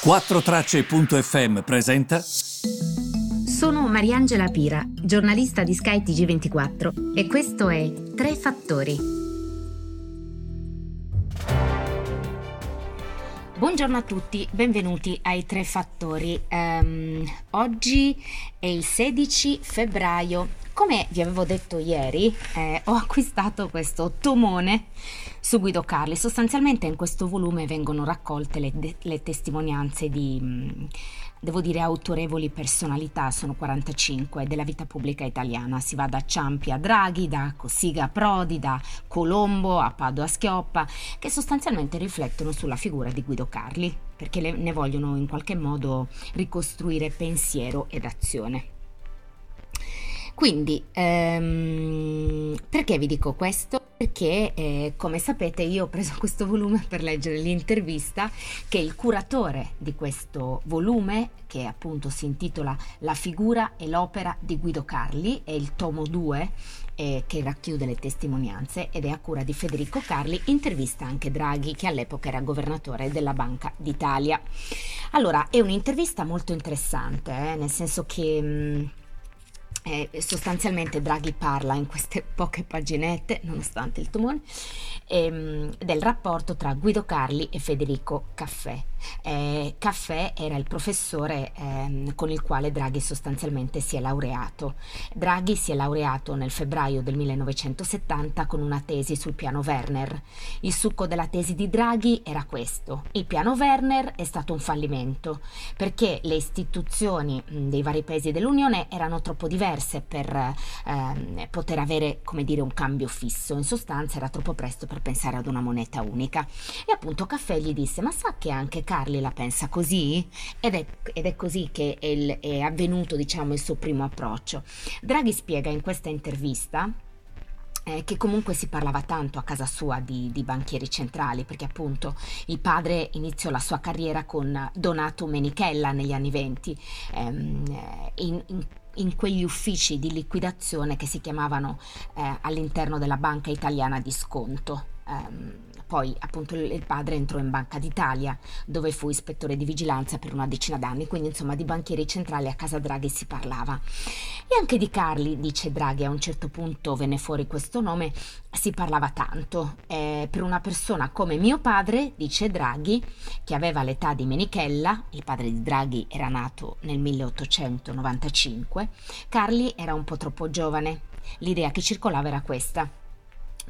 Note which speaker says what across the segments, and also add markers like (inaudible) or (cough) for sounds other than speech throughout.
Speaker 1: 4Tracce.fm presenta.
Speaker 2: Sono Mariangela Pira, giornalista di Sky TG24 e questo è Tre Fattori. Buongiorno a tutti, benvenuti ai Tre Fattori. Um, oggi è il 16 febbraio come vi avevo detto ieri, eh, ho acquistato questo tomone su Guido Carli. Sostanzialmente in questo volume vengono raccolte le, le testimonianze di, mm, devo dire, autorevoli personalità, sono 45, della vita pubblica italiana. Si va da Ciampi a Draghi, da Cossiga a Prodi, da Colombo a Pado a Schioppa, che sostanzialmente riflettono sulla figura di Guido Carli, perché le, ne vogliono in qualche modo ricostruire pensiero ed azione. Quindi, ehm, perché vi dico questo? Perché, eh, come sapete, io ho preso (laughs) questo volume per leggere l'intervista che il curatore di questo volume, che appunto si intitola La figura e l'opera di Guido Carli, è il tomo 2, eh, che racchiude le testimonianze ed è a cura di Federico Carli, intervista anche Draghi, che all'epoca era governatore della Banca d'Italia. Allora, è un'intervista molto interessante, eh, nel senso che... Mh, mm, eh, sostanzialmente Draghi parla in queste (laughs) poche paginette, nonostante il tumore, ehm, del rapporto tra Guido Carli e Federico Caffè. Eh, Caffè era il professore ehm, con il quale Draghi sostanzialmente si è laureato. Draghi si è laureato nel febbraio del 1970 con una tesi sul piano Werner. Il succo della tesi di Draghi era questo. Il piano Werner è stato un fallimento perché le istituzioni mh, dei vari paesi dell'Unione erano troppo diverse per ehm, poter avere, come dire, un cambio fisso. In sostanza era troppo presto per pensare ad una moneta unica. E appunto Caffè gli disse: Ma sa che anche Carli la pensa così? Ed è, ed è così che è, il, è avvenuto, diciamo, il suo primo approccio. Draghi spiega in questa intervista eh, che comunque si parlava tanto a casa sua di, di, banchieri centrali, perché appunto il padre iniziò la sua carriera con Donato Menichella negli anni venti, ehm, in, in, in, quegli uffici di liquidazione che si chiamavano eh, all'interno della banca italiana di sconto. Um, poi appunto il padre entrò in Banca d'Italia dove fu ispettore di vigilanza per una decina d'anni, quindi insomma di banchieri centrali a casa Draghi si parlava. E anche di Carli, dice Draghi, a un certo punto venne fuori questo nome, si parlava tanto. Eh, per una persona come mio padre, dice Draghi, che aveva l'età di Menichella, il padre di Draghi era nato nel 1895, Carli era un po' troppo giovane. L'idea che circolava era questa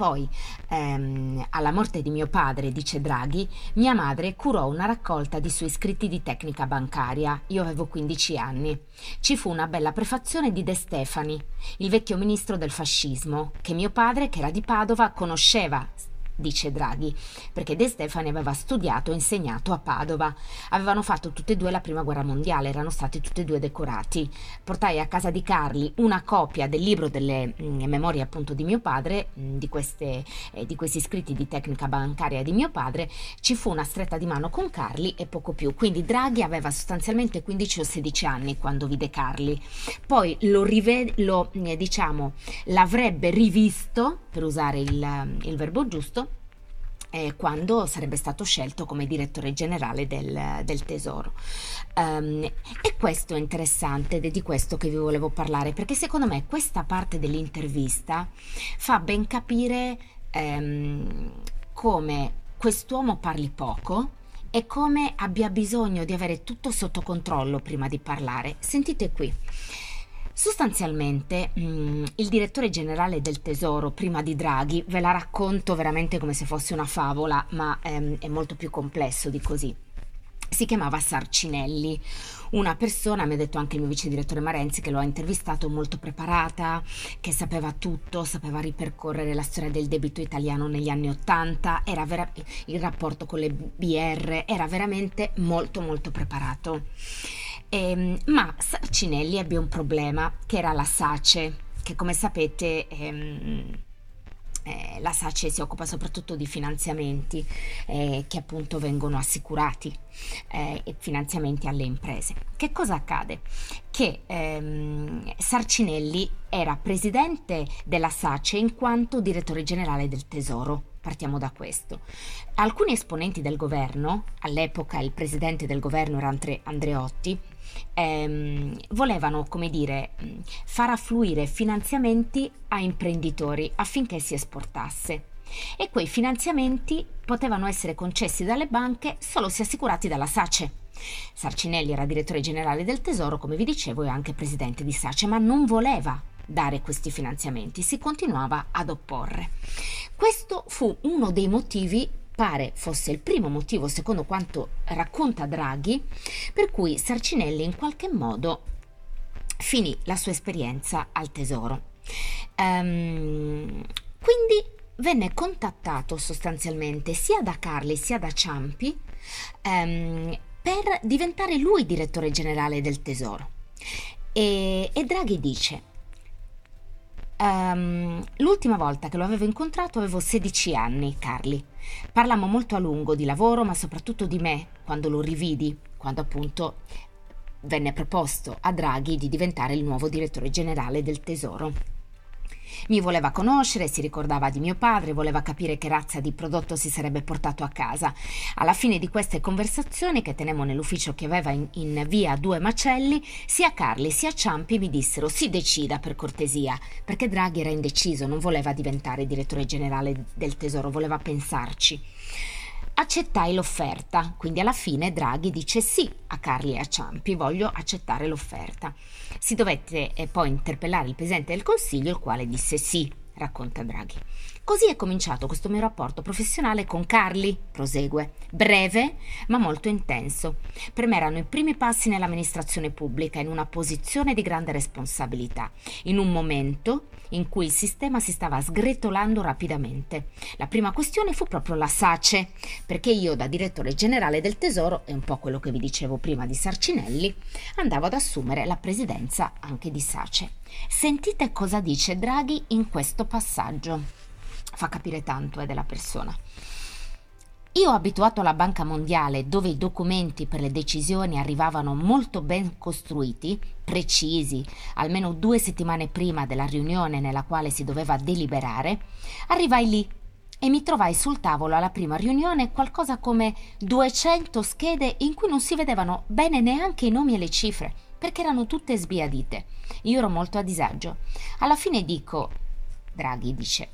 Speaker 2: poi, ehm, alla morte di mio padre, dice Draghi, mia madre curò una raccolta di suoi scritti di tecnica bancaria. Io avevo 15 anni. Ci fu una bella prefazione di De Stefani, il vecchio ministro del fascismo, che mio padre, che era di Padova, conosceva dice Draghi, perché De Stefani aveva studiato e insegnato a Padova. Avevano fatto tutte e due la prima guerra mondiale, erano stati tutti e due decorati. Portai a casa di Carli una copia del libro delle mh, mm, memorie appunto di mio padre, mh, mm, di, queste, eh, di questi scritti di tecnica bancaria di mio padre. Ci fu una stretta di mano con Carli e poco più. Quindi Draghi aveva sostanzialmente 15 o 16 anni quando vide Carli. Poi lo, rive- eh, diciamo, l'avrebbe rivisto, per usare il, il verbo giusto, eh, quando sarebbe stato scelto come direttore generale del, del Tesoro. Um, e questo è interessante ed è di questo che vi volevo parlare, perché secondo me questa parte dell'intervista fa ben capire um, come quest'uomo parli poco e come abbia bisogno di avere tutto sotto controllo prima di parlare. Sentite qui. Sostanzialmente mm, il direttore generale del Tesoro, prima di Draghi, ve la racconto veramente come se fosse una favola, ma ehm, è molto più complesso di così. Si chiamava Sarcinelli, una persona, mi ha detto anche il mio vice direttore Marenzi che lo ha intervistato, molto preparata, che sapeva tutto, sapeva ripercorrere la storia del debito italiano negli anni Ottanta, era vera- il rapporto con le BR, era veramente molto molto preparato. Ehm, ma Sarcinelli ebbe un problema che era la SACE, che come sapete ehm, eh, la SACE si occupa soprattutto di finanziamenti eh, che appunto vengono assicurati eh, e finanziamenti alle imprese. Che cosa accade? Che ehm, Sarcinelli era presidente della SACE in quanto direttore generale del Tesoro Partiamo da questo. Alcuni esponenti del governo, all'epoca il presidente del governo era Andre- Andreotti, ehm, volevano, come dire, far affluire finanziamenti a imprenditori affinché si esportasse. E quei finanziamenti potevano essere concessi dalle banche solo se assicurati dalla SACE. Sarcinelli era direttore generale del Tesoro, come vi dicevo, e anche presidente di SACE, ma non voleva dare questi finanziamenti, si continuava ad opporre. Questo fu uno dei motivi pare fosse il primo motivo, secondo quanto racconta Draghi, per cui Sarcinelli in qualche modo finì la sua esperienza al tesoro. Um, quindi venne contattato sostanzialmente sia da Carli sia da Ciampi um, per diventare lui direttore generale del tesoro. E, e Draghi dice, Um, l'ultima volta che lo avevo incontrato avevo 16 anni, Carli. Parlammo molto a lungo di lavoro, ma soprattutto di me, quando lo rividi, quando appunto venne proposto a Draghi di diventare il nuovo direttore generale del Tesoro. Mi voleva conoscere, si ricordava di mio padre, voleva capire che razza di prodotto si sarebbe portato a casa. Alla fine di queste conversazioni che tenemmo nell'ufficio che aveva in, in via Due Macelli, sia Carli sia Ciampi mi dissero si decida per cortesia, perché Draghi era indeciso, non voleva diventare direttore generale del Tesoro, voleva pensarci. Accettai l'offerta, quindi alla fine Draghi dice sì a Carli e a Ciampi, voglio accettare l'offerta. Si dovette eh, poi interpellare il Presidente del Consiglio, il quale disse sì, racconta Draghi. Così è cominciato questo mio rapporto professionale con Carli, prosegue, breve ma molto intenso. Per me erano i primi passi nell'amministrazione pubblica in una posizione di grande responsabilità, in un momento in cui il sistema si stava sgretolando rapidamente. La prima questione fu proprio la SACE, perché io da direttore generale del Tesoro, e un po' quello che vi dicevo prima di Sarcinelli, andavo ad assumere la presidenza anche di SACE. Sentite cosa dice Draghi in questo passaggio fa capire tanto eh, della persona. Io abituato alla Banca Mondiale, dove i documenti per le decisioni arrivavano molto ben costruiti, precisi, almeno due settimane prima della riunione nella quale si doveva deliberare, arrivai lì e mi trovai sul tavolo alla prima riunione qualcosa come 200 schede in cui non si vedevano bene neanche i nomi e le cifre, perché erano tutte sbiadite. Io ero molto a disagio. Alla fine dico, Draghi dice,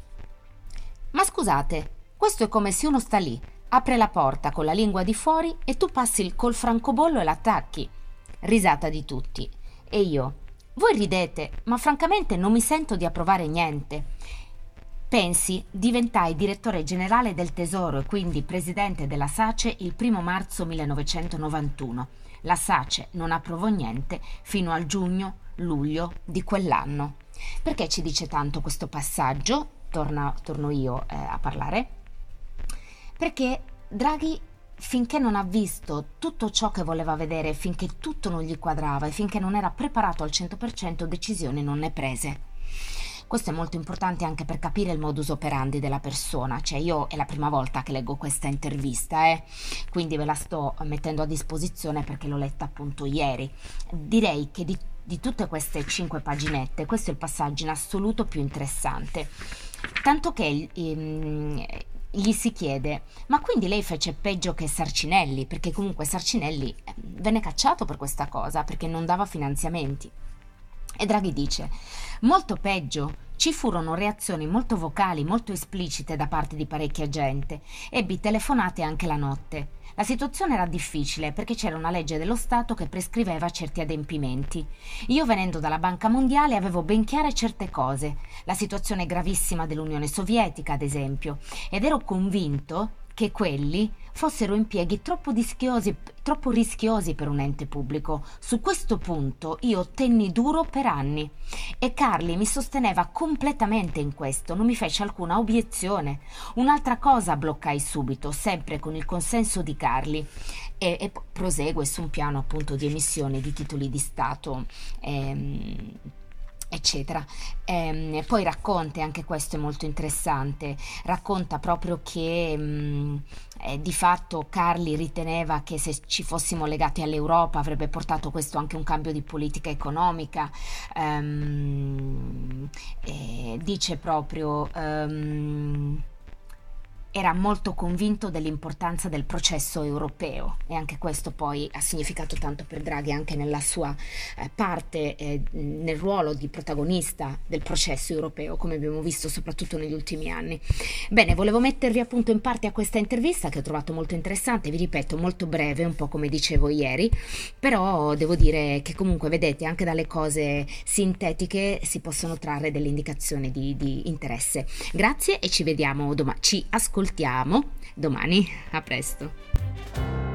Speaker 2: ma scusate, questo è come se uno sta lì, apre la porta con la lingua di fuori e tu passi col francobollo e l'attacchi. Risata di tutti. E io, voi ridete, ma francamente non mi sento di approvare niente. Pensi, diventai direttore generale del Tesoro e quindi presidente della SACE il primo marzo 1991. La SACE non approvò niente fino al giugno-luglio di quell'anno. Perché ci dice tanto questo passaggio? torna, torno io eh, a parlare, perché Draghi finché non ha visto tutto ciò che voleva vedere, finché tutto non gli quadrava e finché non era preparato al 100%, decisioni non ne prese. Questo è molto importante anche per capire il modus operandi della persona, cioè io è la prima volta che leggo questa intervista, eh? quindi ve la sto mettendo a disposizione perché l'ho letta appunto ieri. Direi che di, di tutte queste cinque paginette, questo è il passaggio in assoluto più interessante Tanto che ehm, gli si chiede: Ma quindi lei fece peggio che Sarcinelli? Perché comunque Sarcinelli ehm, venne cacciato per questa cosa, perché non dava finanziamenti. E Draghi dice: Molto peggio. Ci furono reazioni molto vocali, molto esplicite da parte di parecchia gente. Ebbi telefonate anche la notte. La situazione era difficile perché c'era una legge dello Stato che prescriveva certi adempimenti. Io venendo dalla Banca Mondiale avevo ben chiare certe cose, la situazione gravissima dell'Unione Sovietica ad esempio, ed ero convinto che quelli fossero impieghi troppo troppo rischiosi per un ente pubblico. Su questo punto io tenni duro per anni e Carli mi sosteneva completamente in questo, non mi fece alcuna obiezione. Un'altra cosa bloccai subito, sempre con il consenso di Carli. E, e prosegue su un piano appunto di emissione di titoli di Stato. Ehm, eccetera. Ehm, poi racconta, anche questo è molto interessante, racconta proprio che mh, mm, eh, di fatto Carli riteneva che se ci fossimo legati all'Europa avrebbe portato questo anche un cambio di politica economica. Um, dice proprio... Um, era molto convinto dell'importanza del processo europeo e anche questo poi ha significato tanto per Draghi anche nella sua eh, parte, eh, nel ruolo di protagonista del processo europeo, come abbiamo visto soprattutto negli ultimi anni. Bene, volevo mettervi appunto in parte a questa intervista che ho trovato molto interessante, vi ripeto, molto breve, un po' come dicevo ieri, però devo dire che comunque vedete anche dalle cose sintetiche si possono trarre delle indicazioni di, di interesse. Grazie e ci vediamo domani, ci ascoltiamo domani. A presto.